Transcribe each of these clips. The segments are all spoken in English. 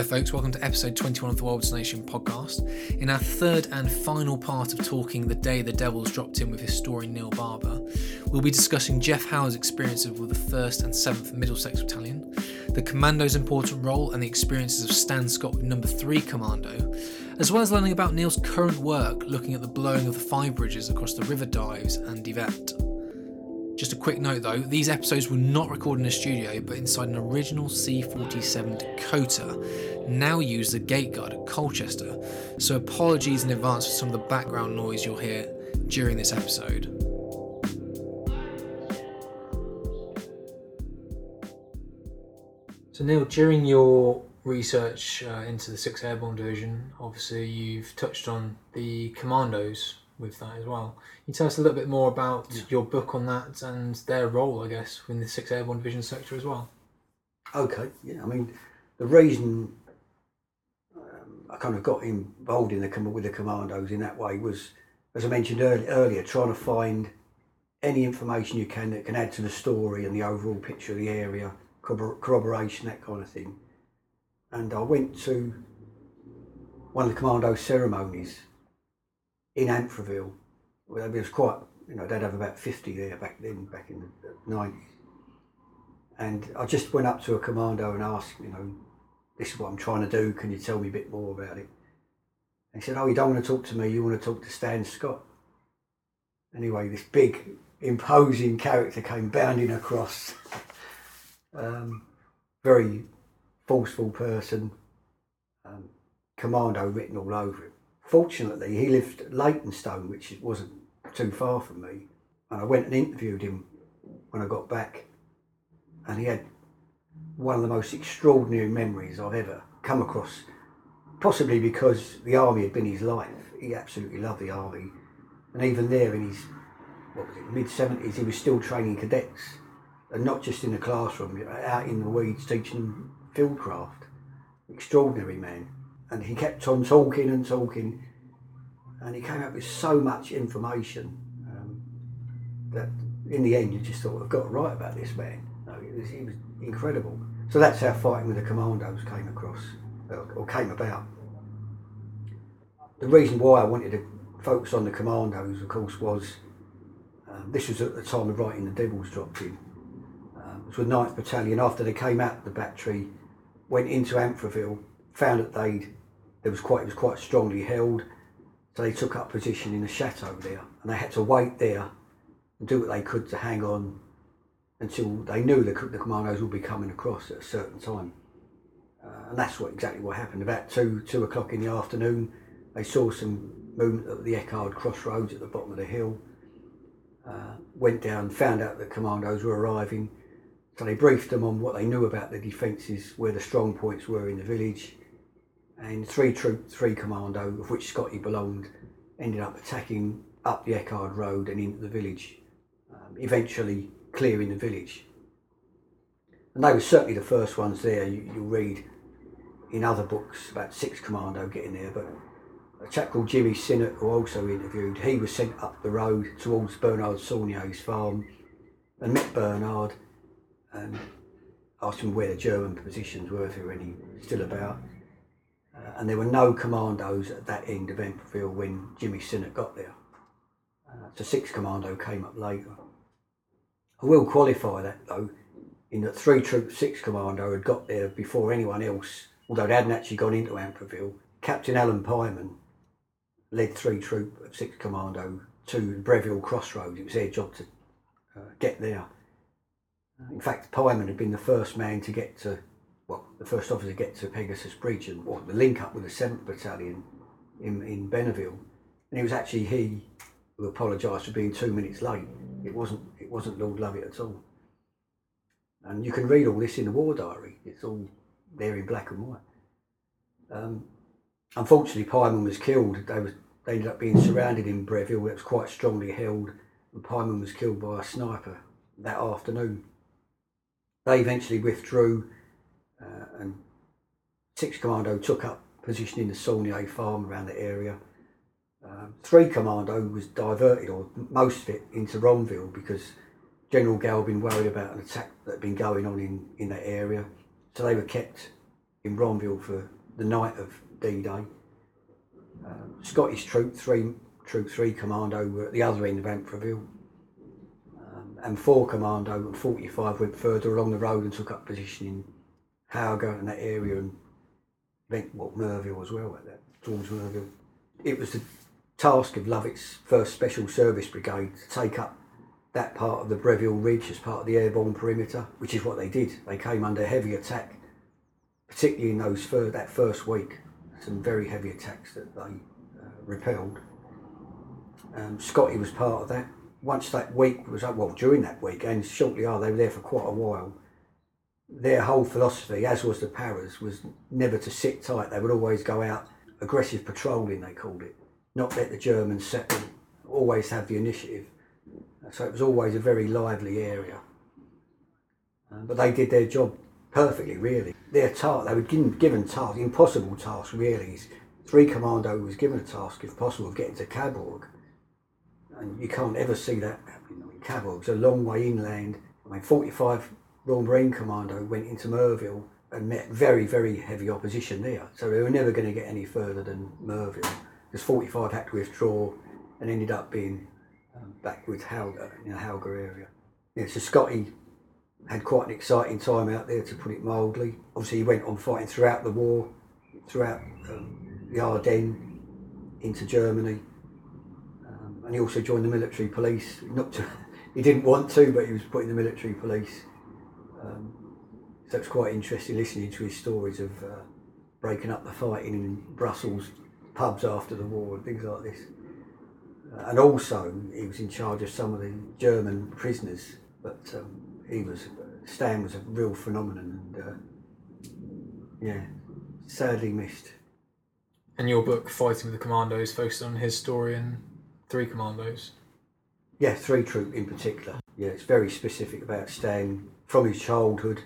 Hi, folks, welcome to episode 21 of the World's Nation podcast. In our third and final part of talking the day the Devils dropped in with historian Neil Barber, we'll be discussing Jeff Howe's experiences with the 1st and 7th Middlesex Battalion, the Commando's important role and the experiences of Stan Scott with Number 3 Commando, as well as learning about Neil's current work looking at the blowing of the five bridges across the River Dives and Divette. Just a quick note though, these episodes were not recorded in a studio but inside an original C 47 Dakota, now used as a gate guard at Colchester, so apologies in advance for some of the background noise you'll hear during this episode. So, Neil, during your research uh, into the 6th Airborne Division, obviously you've touched on the commandos with that as well. Can you tell us a little bit more about yeah. your book on that and their role, I guess, in the 6th Airborne Division sector as well? Okay, yeah. I mean, the reason um, I kind of got involved in the with the commandos in that way was, as I mentioned early, earlier, trying to find any information you can that can add to the story and the overall picture of the area, corroboration, that kind of thing. And I went to one of the commando ceremonies in Amfreville. Well, it was quite, you know, they'd have about 50 there back then, back in the 90s. And I just went up to a commando and asked, you know, this is what I'm trying to do, can you tell me a bit more about it? And he said, oh, you don't want to talk to me, you want to talk to Stan Scott. Anyway, this big, imposing character came bounding across. um, very forceful person, um, commando written all over him fortunately, he lived at Leytonstone, which wasn't too far from me. And I went and interviewed him when I got back. And he had one of the most extraordinary memories I've ever come across, possibly because the army had been his life. He absolutely loved the army. And even there in his what was it, mid 70s, he was still training cadets. And not just in the classroom, out in the weeds teaching them fieldcraft. Extraordinary man and he kept on talking and talking, and he came up with so much information um, that in the end you just thought, I've got to write about this man. No, it was, he was incredible. So that's how fighting with the commandos came across, or came about. The reason why I wanted to focus on the commandos, of course, was um, this was at the time of writing The Devils Dropped In. Um, it was with 9th Battalion, after they came out the battery, went into Amfreville, found that they'd there was quite it was quite strongly held. So they took up position in the chateau there, and they had to wait there and do what they could to hang on until they knew the, the commandos would be coming across at a certain time. Uh, and that's what exactly what happened. About two two o'clock in the afternoon, they saw some movement at the Eckard crossroads at the bottom of the hill. Uh, went down, found out that commandos were arriving. So they briefed them on what they knew about the defences, where the strong points were in the village, and three troop, three commando, of which Scotty belonged, ended up attacking up the Eckard Road and into the village, um, eventually clearing the village. And they were certainly the first ones there. You, will read in other books about six commando getting there, but a chap called Jimmy Sinnott, who also interviewed, he was sent up the road towards Bernard Saulnier's farm and met Bernard and asked him where the German positions were, if there were any still about. Uh, and there were no commandos at that end of Amfreville when Jimmy Sinnott got there. Uh, so six commando came up later. I will qualify that though, in that three troop six commando had got there before anyone else, although they hadn't actually gone into Amfreville. Captain Alan Pyman led three troop of six commando to Breville Crossroads. It was their job to uh, get there. In fact, Pyman had been the first man to get to well, the first officer gets to Pegasus Bridge and or the link up with the 7th Battalion in, in Benouville. And it was actually he who apologised for being two minutes late. It wasn't it wasn't Lord Lovat at all. And you can read all this in the war diary. It's all there in black and white. Um, unfortunately, Pyman was killed. They was they ended up being surrounded in Breville. It was quite strongly held, and Pyman was killed by a sniper that afternoon. They eventually withdrew uh, and six commando took up position in the Saulnier farm around the area. Um, three commando was diverted, or most of it, into Ranville because General Galvin worried about an attack that had been going on in, in that area. So they were kept in Ranville for the night of D-Day. Uh, Scottish Troop 3, Troop 3 Commando were at the other end of Amfreville. Um, and 4 Commando and 45 went further along the road and took up position in Hauger and that area and went, well, Merville as well, at that, towards Merville. It was the task of Lovat's 1st Special Service Brigade to take up that part of the Breville Ridge as part of the airborne perimeter, which is what they did. They came under heavy attack, particularly in those fir- that first week. Some very heavy attacks that they uh, repelled. Um, Scotty was part of that. Once that week was up, well, during that week, and shortly after, they were there for quite a while. Their whole philosophy, as was the Paras, was never to sit tight. They would always go out aggressive patrolling, they called it. Not let the Germans settle, always have the initiative. So it was always a very lively area. Um, but they did their job perfectly, really. Their task, they were given, given tasks, impossible tasks, really. Three Commando was given a task, if possible, of getting to Cabourg. And you can't ever see that happening. I mean, Cabourg's a long way inland. I mean, 45 Royal Marine Commando went into Merville and met very, very heavy opposition there. So they were never going to get any further than Merville. Because 45 had to withdraw and ended up being um, back with Hauger, in the Hauger area. Yeah, so Scotty had quite an exciting time out there, to put it mildly. Obviously, he went on fighting throughout the war, throughout um, the Ardennes, into Germany. Um, and he also joined the military police. Not to, he didn't want to, but he was put in the military police. Um, so it's quite interesting listening to his stories of uh, breaking up the fighting in Brussels pubs after the war and things like this. Uh, and also, he was in charge of some of the German prisoners, but um, he was Stan was a real phenomenon, and uh, yeah, sadly missed. And your book, Fighting with the Commandos, focused on his story and Three Commandos. Yeah, Three Troop in particular. Yeah, it's very specific about Stan from his childhood.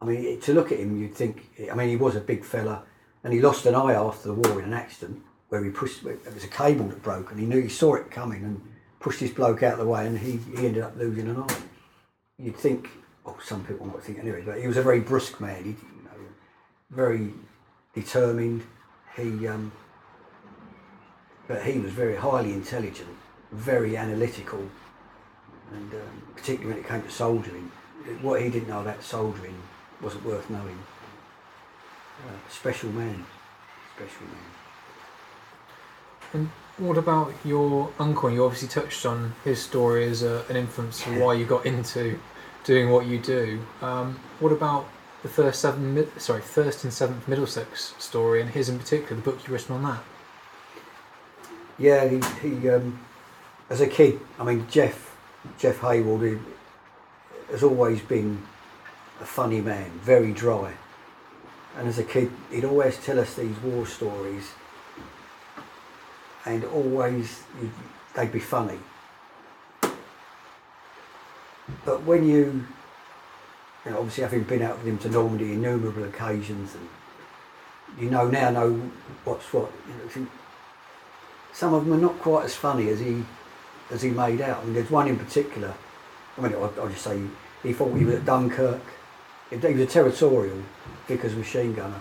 I mean, to look at him, you'd think. I mean, he was a big fella, and he lost an eye after the war in an accident where he pushed. it was a cable that broke, and he knew he saw it coming and pushed this bloke out of the way, and he, he ended up losing an eye. You'd think, oh, some people might think anyway, but he was a very brusque man. He, you know, very determined. He, um, but he was very highly intelligent, very analytical, and um, particularly when it came to soldiering, what he didn't know about soldiering wasn't worth knowing. Uh, special man, special man. And what about your uncle? You obviously touched on his story as a, an influence for why you got into doing what you do. Um, what about the first seven, sorry, first and seventh Middlesex story, and his in particular, the book you've written on that? Yeah, he, he um, as a kid, I mean, Jeff, Jeff Hayward has always been a funny man, very dry. And as a kid, he'd always tell us these war stories, and always they'd be funny. But when you, you know, obviously having been out with him to Normandy innumerable occasions, and you know now know what's what. You know, some of them are not quite as funny as he as he made out. Mean, there's one in particular. I mean, I'll, just say he thought he was at Dunkirk. He was a territorial Vickers machine gunner.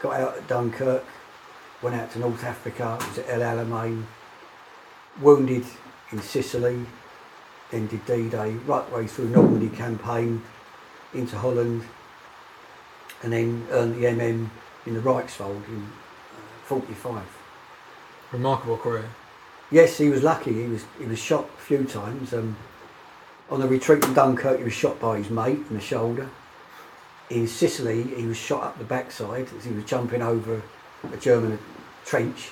Got out at Dunkirk, went out to North Africa, was at El Alamein, wounded in Sicily, then did D-Day, right way through Normandy campaign, into Holland, and then earned the MM in the Reichswald in uh, 45. Remarkable career. Yes, he was lucky. He was he was shot a few times. Um, on the retreat from Dunkirk, he was shot by his mate in the shoulder. In Sicily, he was shot up the backside as he was jumping over a German trench,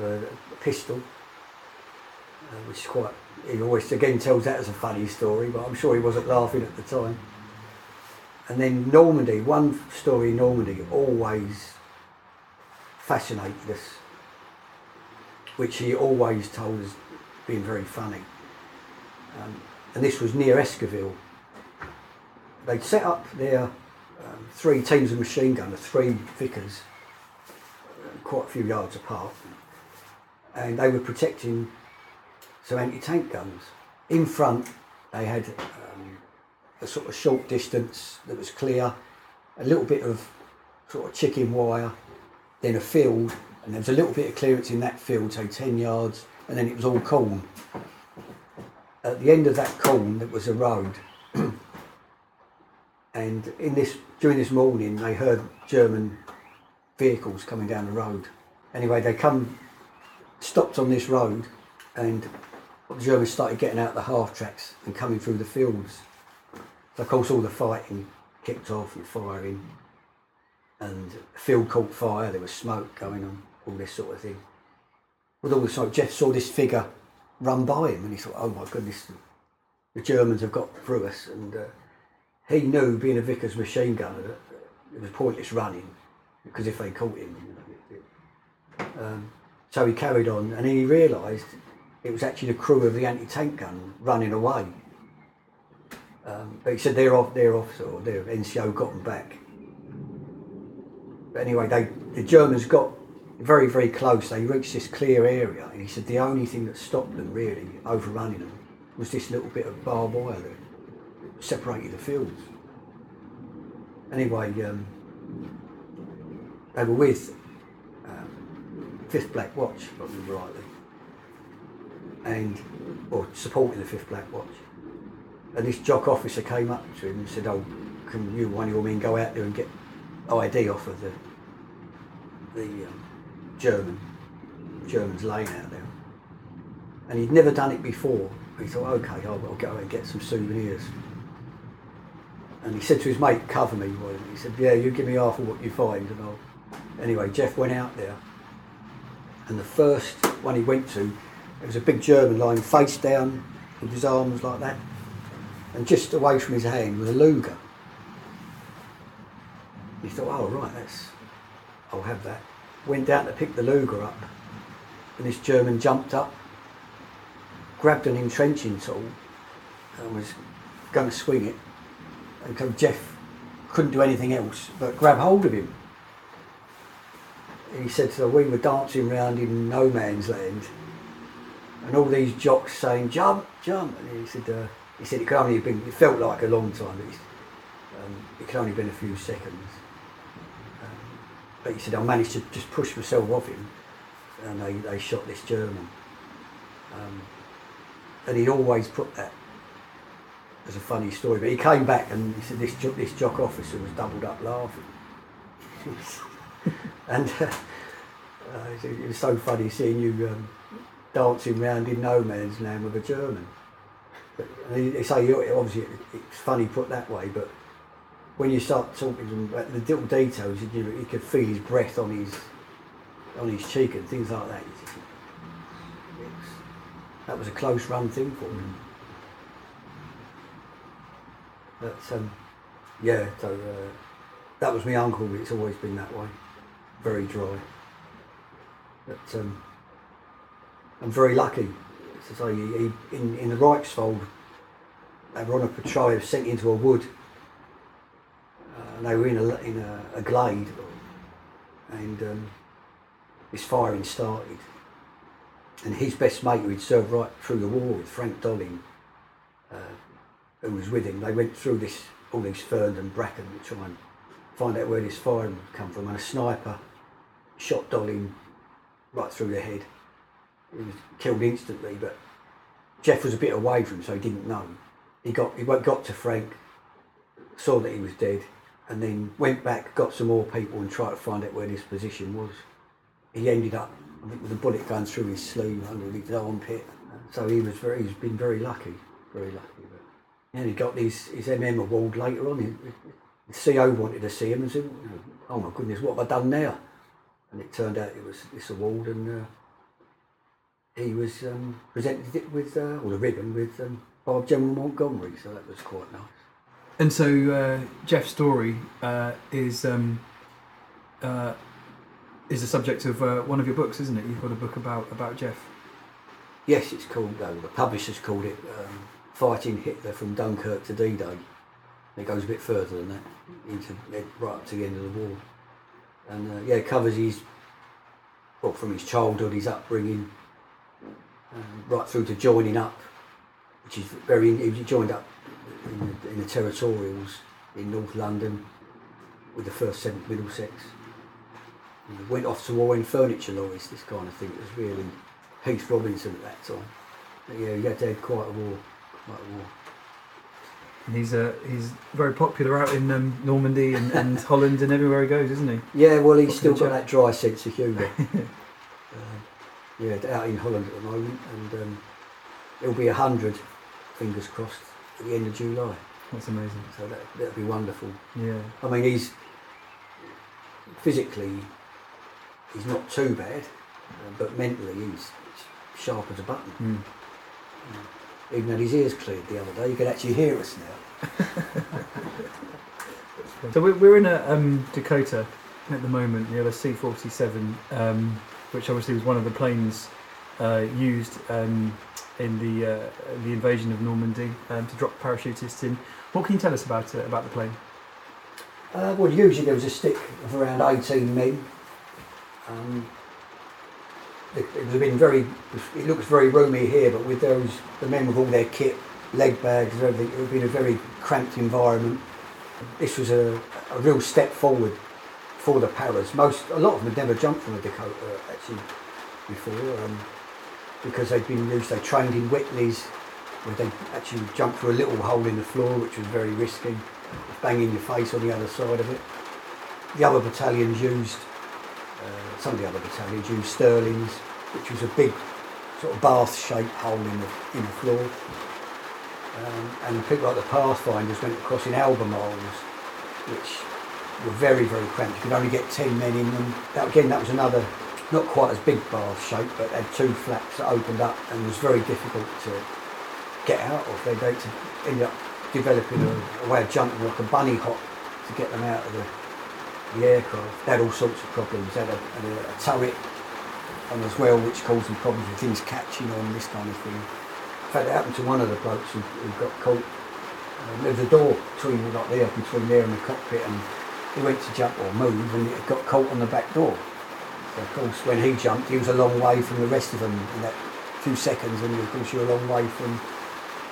uh, a pistol, uh, which is quite. He always again tells that as a funny story, but I'm sure he wasn't laughing at the time. And then Normandy, one story in Normandy always fascinated us which he always told as being very funny. Um, and this was near Escoville. They'd set up their um, three teams of machine gunners, three Vickers, uh, quite a few yards apart, and they were protecting some anti-tank guns. In front, they had um, a sort of short distance that was clear, a little bit of sort of chicken wire, then a field, and there was a little bit of clearance in that field, say 10 yards, and then it was all corn. At the end of that corn, there was a road. and in this during this morning, they heard German vehicles coming down the road. Anyway, they come, stopped on this road, and the Germans started getting out the half tracks and coming through the fields. So of course, all the fighting kicked off and firing, and field caught fire. There was smoke going on, all this sort of thing. With all the smoke, Jeff saw this figure run by him, and he thought, "Oh my goodness, the Germans have got through us." And uh, he knew, being a Vickers machine gunner, that it was pointless running because if they caught him, you know, it, it, um, so he carried on, and he realised it was actually the crew of the anti-tank gun running away. Um, but he said their off, their officer or their NCO got them back. But anyway, they the Germans got very very close. They reached this clear area, and he said the only thing that stopped them really overrunning them was this little bit of barbed wire that separated the fields. Anyway, um, they were with um, Fifth Black Watch, if I remember rightly, and or supporting the Fifth Black Watch. And this jock officer came up to him and said, "Oh, can you, one of your men, go out there and get ID off of the the um, German German's lane out there?" And he'd never done it before. He thought, "Okay, I'll, I'll go and get some souvenirs." And he said to his mate, "Cover me." He said, "Yeah, you give me half of what you find, and I'll." Anyway, Jeff went out there, and the first one he went to, it was a big German lying face down with his arms like that, and just away from his hand was a Luger. He thought, oh right, that's, I'll have that. Went down to pick the Luger up, and this German jumped up, grabbed an entrenching tool, and was going to swing it, and so Jeff couldn't do anything else but grab hold of him. He said, so we were dancing around in no man's land, and all these jocks saying, jump, jump, and he said, uh, he said it could only have been, it felt like a long time, but um, it could only have been a few seconds. But he said, I managed to just push myself off him, and they, they shot this German. Um, and he'd always put that as a funny story, but he came back and he said this, this jock officer was doubled up laughing. and uh, uh, he it was so funny seeing you um, dancing around in no man's land with a German. But they, they say you obviously it- it's funny put that way, but when you start talking to him about the little details, you, know, you could feel his breath on his on his cheek and things like that. That was a close run thing for him. But um, yeah, so uh, that was my uncle. It's always been that way, very dry. But um, I'm very lucky. To say, he, in in the Reichswald, they were on a patrol, sent into a wood. And they were in a in a, a glade, and um, this firing started. And his best mate, who he'd served right through the war with, Frank Dolling, uh, who was with him, they went through this all these ferns and bracken to try and find out where this firing had come from. And a sniper shot Dolling right through the head. He was killed instantly, but Jeff was a bit away from him, so he didn't know. He got he went- got to Frank, saw that he was dead, and then went back, got some more people, and tried to find out where this position was. He ended up, I think, with a bullet going through his sleeve underneath his armpit. So he was very, he's been very lucky, very lucky. Yeah, he got his his MM award later on. He, the CO wanted to see him and said, "Oh my goodness, what have I done now?" And it turned out it was this award, and uh, he was um, presented it with, uh, or the ribbon with um, by General Montgomery, so that was quite nice. And so uh, Jeff's story uh, is um, uh, is the subject of uh, one of your books, isn't it? You've got a book about about Jeff. Yes, it's called, uh, the publishers called it um, Fighting Hitler from Dunkirk to D-Day. It goes a bit further than that, into right up to the end of the war. And uh, yeah, it covers his, well, from his childhood, his upbringing, um, right through to joining up, which is very, he joined up in the, in the territorials in North London. with the first 7th Middlesex. And went off to war in furniture lorries, this kind of thing. It was really Heath Robinson at that time. But yeah, he had to have quite a war. Quite a war. And he's uh, he's very popular out in um, Normandy and, and Holland and everywhere he goes, isn't he? Yeah, well, he's still got that dry sense of humour. uh, yeah, out in Holland at the moment, and um, it'll be a hundred, fingers crossed, at the end of July. That's amazing. So that that'll be wonderful. Yeah. I mean, he's physically he's not too bad, but mentally he's sharp as a button. Mm. Even had his ears cleared the other day, you can actually hear us now. So we're, we're in a um, Dakota at the moment, the other C-47, um, which obviously was one of the planes uh, used um, in the uh, the invasion of Normandy um, to drop parachutists in. What can you tell us about it, about the plane? Uh, well, usually there was a stick of around 18 men. Um, it, it was been very, it looks very roomy here, but with those, the men with all their kit, leg bags everything, it would have been a very cramped environment. This was a, a real step forward for the Paras. Most, a lot of them had never jumped from a Dakota actually before, um, because they'd been used, they trained in Whitleys, where they actually jumped through a little hole in the floor, which was very risky banging your face on the other side of it. The other battalions used, uh, some of the other battalions used Stirlings, which was a big sort of bath-shaped hole in the, in the floor. Um, and people like the Pathfinders went across in Albemarles, which were very, very cramped. You could only get 10 men in them. That, again, that was another, not quite as big bath shape, but had two flaps that opened up and was very difficult to get out of. They, they ended up developing a, a way of jumping like a bunny hop to get them out of the, the aircraft. They had all sorts of problems. They had a, a, a turret on as well, which caused them problems with things catching on, this kind of thing. In fact, it happened to one of the blokes who, who got caught. Um, there was a door between, like there, between there and the cockpit, and he went to jump or move, and it got caught on the back door. Of course, when he jumped, he was a long way from the rest of them in that few seconds, and of course, you're a long way from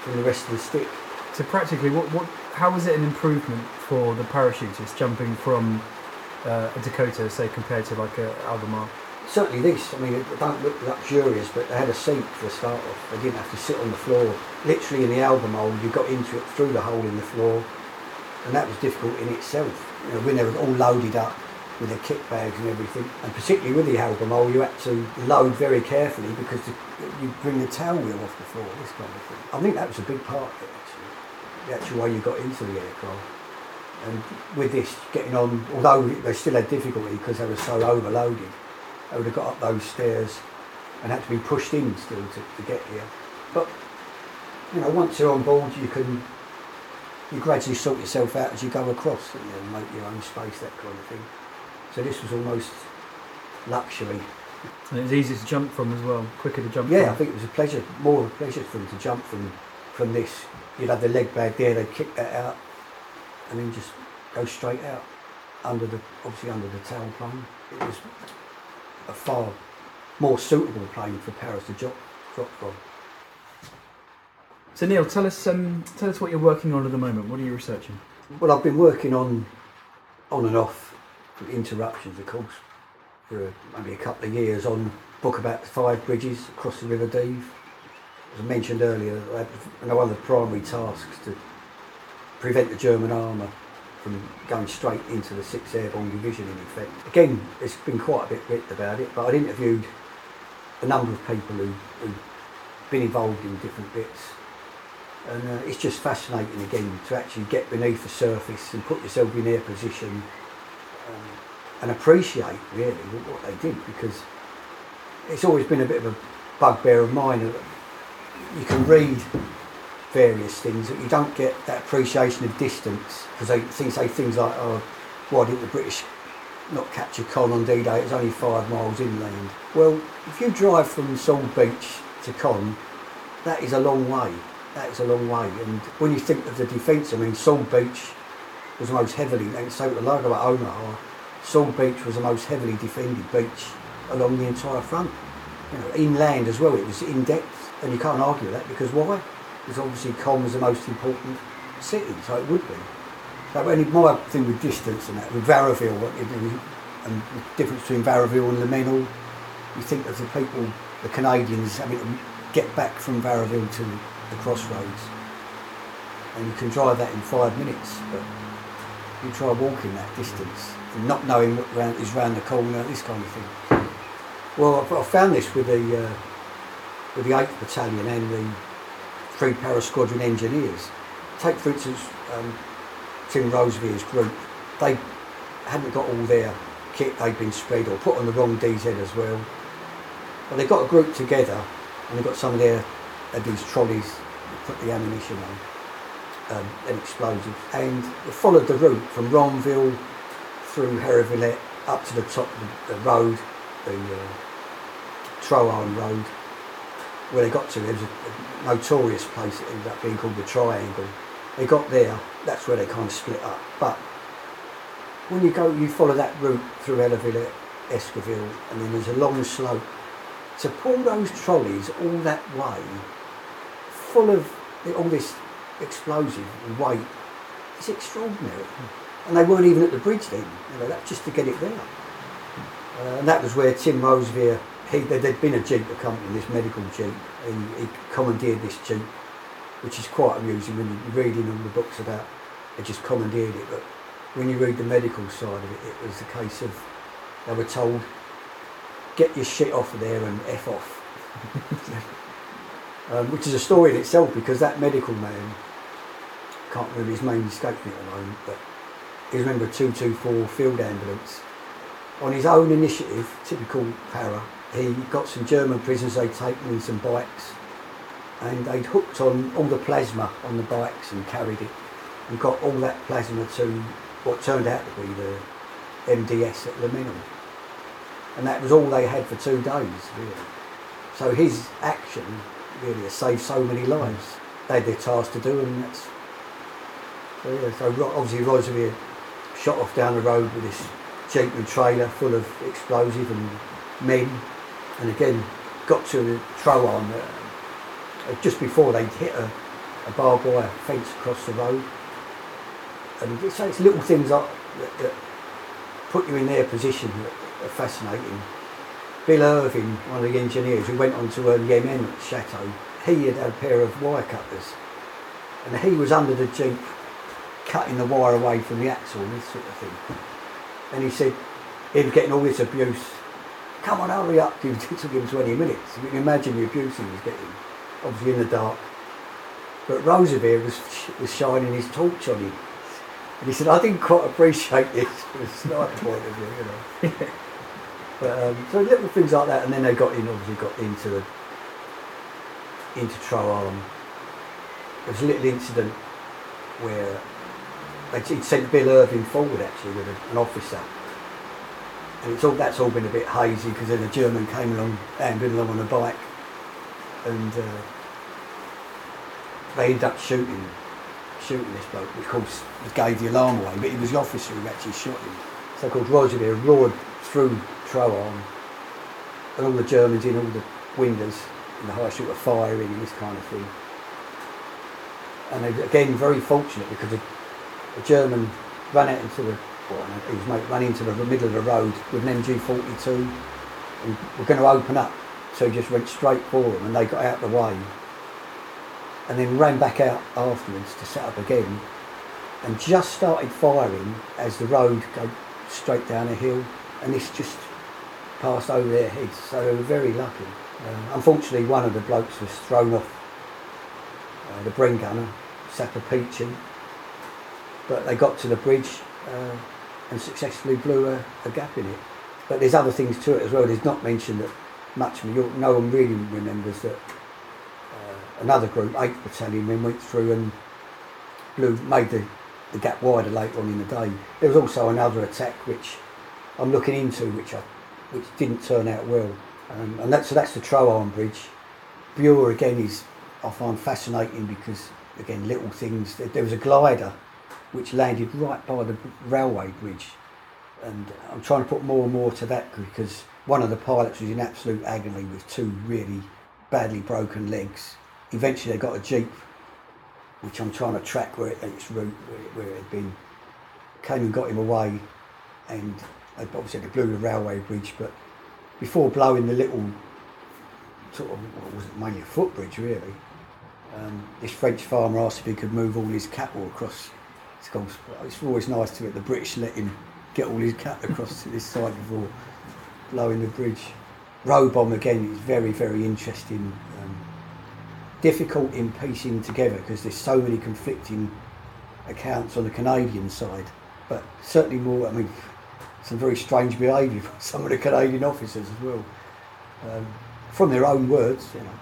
from the rest of the stick. So practically, what, what, how was it an improvement for the parachutists jumping from uh, a Dakota, say, compared to like a Albemarle? Certainly this, I mean, it don't look luxurious, but they had a seat for a start off. They didn't have to sit on the floor. Literally in the Albemarle, you got into it through the hole in the floor, and that was difficult in itself. You know, when they were all loaded up with their kit bags and everything, and particularly with the Albemarle, you had to load very carefully because the, you bring the tail wheel off the floor, this kind of thing. I think that was a big part of it, actually, the actual way you got into the aircraft. And with this, getting on, although they still had difficulty because they were so overloaded, they would have got up those stairs and had to be pushed in still to, to get here. But you know, once you're on board, you can you gradually sort yourself out as you go across, you know, make your own space, that kind of thing. So this was almost luxury. And it was easy to jump from as well, quicker to jump from. Yeah, I think it was a pleasure, more of a pleasure for them to jump from from this. You'd have the leg bag there, they'd kick that out, and then just go straight out under the obviously under the tailplane. It was a far more suitable plane for Paras to drop drop from. So Neil, tell us um, tell us what you're working on at the moment. What are you researching? Well, I've been working on on and off interruptions, of course, for maybe a couple of years on book about five bridges across the River Dives. As I mentioned earlier, I had one of the primary tasks to prevent the German armour from going straight into the 6th Airborne Division in effect. Again, there's been quite a bit written about it, but I'd interviewed a number of people who, who've been involved in different bits. And uh, it's just fascinating again to actually get beneath the surface and put yourself in their position um, and appreciate really what, they did because it's always been a bit of a bugbear of mine. You can read various things, but you don't get that appreciation of distance because they say things like, "Oh, why didn't the British not capture Caen on D-Day? It's only five miles inland." Well, if you drive from Sword Beach to Caen, that is a long way. That is a long way. And when you think of the defence, I mean, Sword Beach was the most heavily, and so like about Omaha, Sword Beach was the most heavily defended beach along the entire front. You know, inland as well, it was in depth, and you can't argue that because why? Because obviously Caen was the most important city, so it would be. So only my thing with distance and that, with Varaville, and the difference between Varaville and Le Mesnil, you think of the people, the Canadians having to get back from Varaville to the crossroads. And you can drive that in five minutes, but you try walking that distance and not knowing what round, is round the corner, this kind of thing. Well, I I found this with the uh, with the 8th Battalion and the 3 Para Squadron engineers. Take, for instance, um, Tim Roseveare's group. They hadn't got all their kit, they'd been spread or put on the wrong DZ as well. But they got a group together and they got some of their, of these trolleys, to put the ammunition on, um, and explosives. And followed the route from Ranville through Hérouvillette up to the top of the, road, the uh, Troarn Road, where they got to. it was a, a notorious place that ended up being called the Triangle. They got there, that's where they kind of split up. But when you go, you follow that route through Hérouvillette, Escoville, and then there's a long slope. To pull those trolleys all that way, full of all this explosive and weight, it's extraordinary. And they weren't even at the bridge then, you know, that's just to get it there. Uh, and that was where Tim Roseveare, he, there, there'd been a Jeep accompanying this medical Jeep, and he commandeered this Jeep, which is quite amusing when you're reading all the books about they just commandeered it, but when you read the medical side of it, it was a case of they were told, get your shit off of there and F off. um, which is a story in itself because that medical man, can't remember his name, escaped me at the moment, but he was a member of 224 Field Ambulance. On his own initiative, typical para, he got some German prisoners they'd taken some bikes and they'd hooked on all the plasma on the bikes and carried it and got all that plasma to what turned out to be the MDS at Le Mesnil. And that was all they had for two days, really. So his action really has saved so many lives. They had their task to do, and that's. So, yeah, so obviously, Roseveare shot off down the road with this Jeep and trailer full of explosive and men, and again got to the Troarn uh, just before they'd hit a, a barbed wire fence across the road. And so it's little things like that, that put you in their position that are fascinating. Bill Irving, one of the engineers who went on to earn the MM at Chateau, he had a pair of wire cutters. And he was under the Jeep cutting the wire away from the axle and this sort of thing. And he said he was getting all this abuse. Come on, hurry up. It took him 20 minutes. You can imagine the abuse he was getting, obviously in the dark. But Roseveare was, was shining his torch on him. And he said, I didn't quite appreciate this from a sniper point of view, you know. but, um, so little things like that, and then they got in, obviously got into the, into Troarn. There was a little incident where they'd sent Bill Irving forward actually with a, an officer. And it's all, that's all been a bit hazy because then a German came along, ambling along on a bike, and uh, they ended up shooting shooting this bloke, which of course gave the alarm away, but he was the officer who actually shot him. So called Roger there roared through Troarn, and all the Germans in all the windows in the high street were firing and this kind of thing. And they, again, very fortunate because the, German ran out into the, well, he was mate, ran into the middle of the road with an MG42 and were going to open up. So he just went straight for them and they got out the way and then ran back out afterwards to set up again and just started firing as the road go straight down a hill and this just passed over their heads so they were very lucky. Uh, unfortunately one of the blokes was thrown off uh, the Bren gunner, Sapper Peachy, but they got to the bridge uh, and successfully blew a, a gap in it. But there's other things to it as well. There's not mentioned that much. No one really remembers that another group, 8th Battalion, went through and blew, made the, the gap wider later on in the day. There was also another attack which I'm looking into, which I, which didn't turn out well. Um, and that's, so that's the Troarn Bridge. Bure again is, I find fascinating because, again, little things. There, there was a glider which landed right by the railway bridge. And I'm trying to put more and more to that because one of the pilots was in absolute agony with two really badly broken legs eventually they got a jeep, which I'm trying to track where it, its route, where it, where it had been. came and got him away, and obviously they blew the railway bridge, but before blowing the little sort of what was it mainly a footbridge really, um, this French farmer asked if he could move all his cattle across. It's, called, it's always nice to at the British let him get all his cattle across to this side before blowing the bridge. Robehomme again is very very interesting. Um, difficult in piecing together because there's so many conflicting accounts on the Canadian side, but certainly more. I mean, some very strange behaviour from some of the Canadian officers as well, um, from their own words, you know.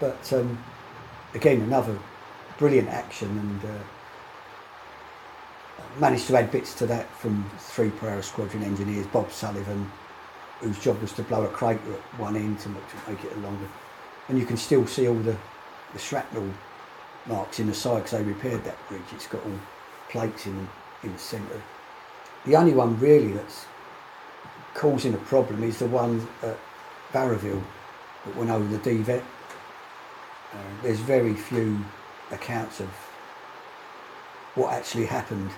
But um, again, another brilliant action and. Uh, managed to add bits to that from three hour squadron engineers, Bob Sullivan, whose job was to blow a crater at one end to make, it longer. And you can still see all the, the shrapnel marks in the side because they repaired that bridge. It's got all plates in, in the centre. The only one really that's causing a problem is the one at Varaville that went over the Divette. Uh, there's very few accounts of what actually happened.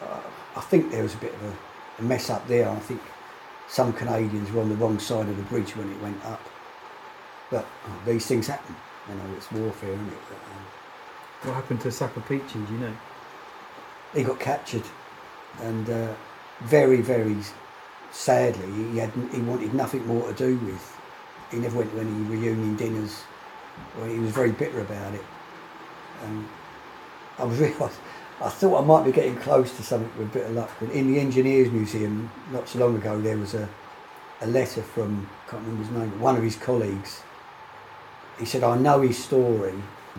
Uh, I think there was a bit of a, a mess up there. I think some Canadians were on the wrong side of the bridge when it went up. But oh, these things happen. You know, it's warfare, isn't it? But, um, What happened to Sapper Peachy, do you know? he got captured, and uh, very, very sadly, he had he wanted nothing more to do with. He never went to any reunion dinners, he was very bitter about it. I was I thought I might be getting close to something with a bit of luck. But in the Engineers Museum, not so long ago, there was a, a letter from I can't remember his name, one of his colleagues. He said, "I know his story,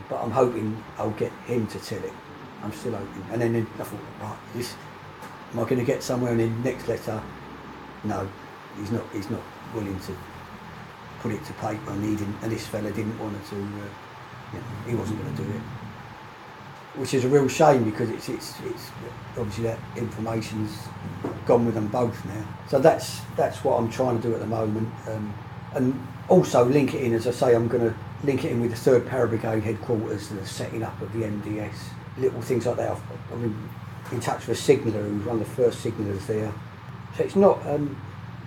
but I'm hoping I'll get him to tell it." I'm still hoping. And then I thought, right, this, am I going to get somewhere? in the next letter, no, he's not. He's not willing to put it to paper, and he didn't. And this fella didn't want to. Uh, you know, he wasn't going to do it, which is a real shame because it's it's it's obviously that information's gone with them both now. So that's that's what I'm trying to do at the moment, um, and also link it in. As I say, I'm going to link it in with the Third Para Brigade headquarters, the setting up of the MDS little things like that. I've been in touch with a signaller who's one of the first signallers there. So it's not um,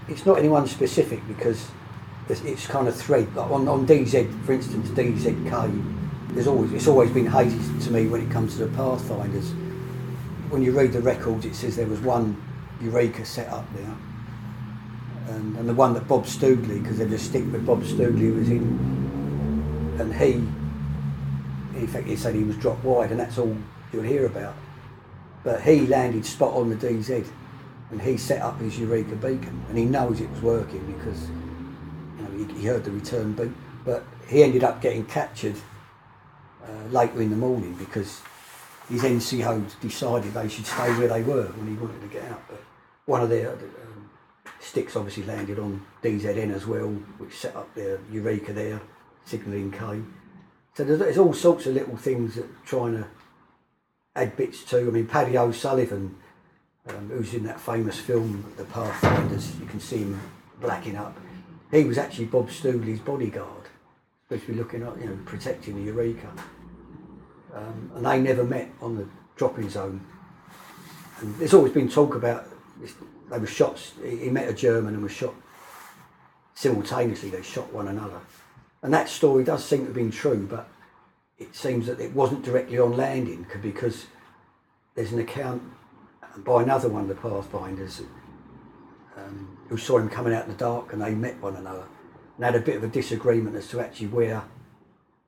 it's not anyone specific because it's, it's kind of thread. Like on, on DZ, for instance, DZK, there's always it's always been hazy to me when it comes to the Pathfinders. When you read the records, it says there was one Eureka set up there, and, and the one that Bob Stoogley, because they just stick with Bob Stoogley, was in, and he in fact, he said he was dropped wide, and that's all you'll hear about. But he landed spot on the DZ, and he set up his Eureka beacon, and he knows it was working because you know he, he heard the return beep. But he ended up getting captured uh, later in the morning because his NCO decided they should stay where they were when he wanted to get out. But one of their um, sticks obviously landed on DZN as well, which set up their Eureka there, signalling K. So there's, there's all sorts of little things that trying to add bits to. I mean, Paddy O'Sullivan, um, who's in that famous film, The Pathfinders, you can see him blacking up. He was actually Bob Stoogley's bodyguard, supposed to be looking at, you know, protecting the Eureka. Um, and they never met on the dropping zone. And there's always been talk about they were shot. He met a German and was shot simultaneously. They shot one another. And that story does seem to have been true, but it seems that it wasn't directly on landing because there's an account by another one of the Pathfinders um, who saw him coming out in the dark and they met one another and had a bit of a disagreement as to actually where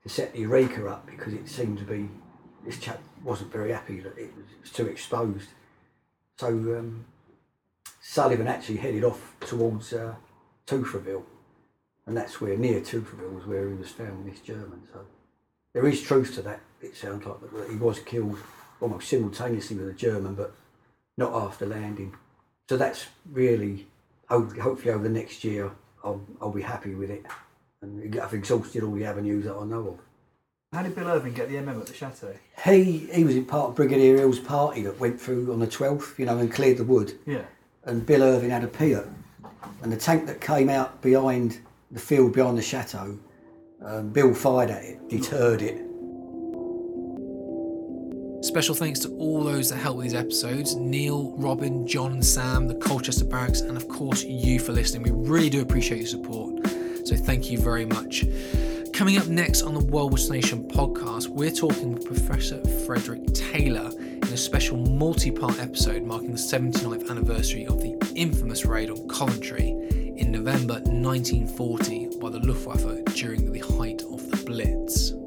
to set the Eureka up because it seemed to be this chap wasn't very happy that it was, too exposed. So um, Sullivan actually headed off towards uh, Touffreville and that's where near Touffreville was where he was found, this German. So there is truth to that. It sounds like that, he was killed almost simultaneously with a German, but not after landing. So that's really hopefully over the next year I'll I'll be happy with it, and I've exhausted all the avenues that I know of. How did Bill Irving get the MM at the chateau? He he was in part of Brigadier Hill's party that went through on the twelfth, you know, and cleared the wood. Yeah. and Bill Irving had a Piat, and the tank that came out behind the field behind the chateau, um, Bill fired at it, deterred it. Special thanks to all those that helped with these episodes Neil, Robin, John, Sam, the Colchester Barracks, and of course you for listening. We really do appreciate your support. So thank you very much. Coming up next on the World Nation podcast, we're talking with Professor Frederick Taylor in a special multi part episode marking the 79th anniversary of the infamous raid on Coventry in November 1940 by the Luftwaffe during the height of the Blitz.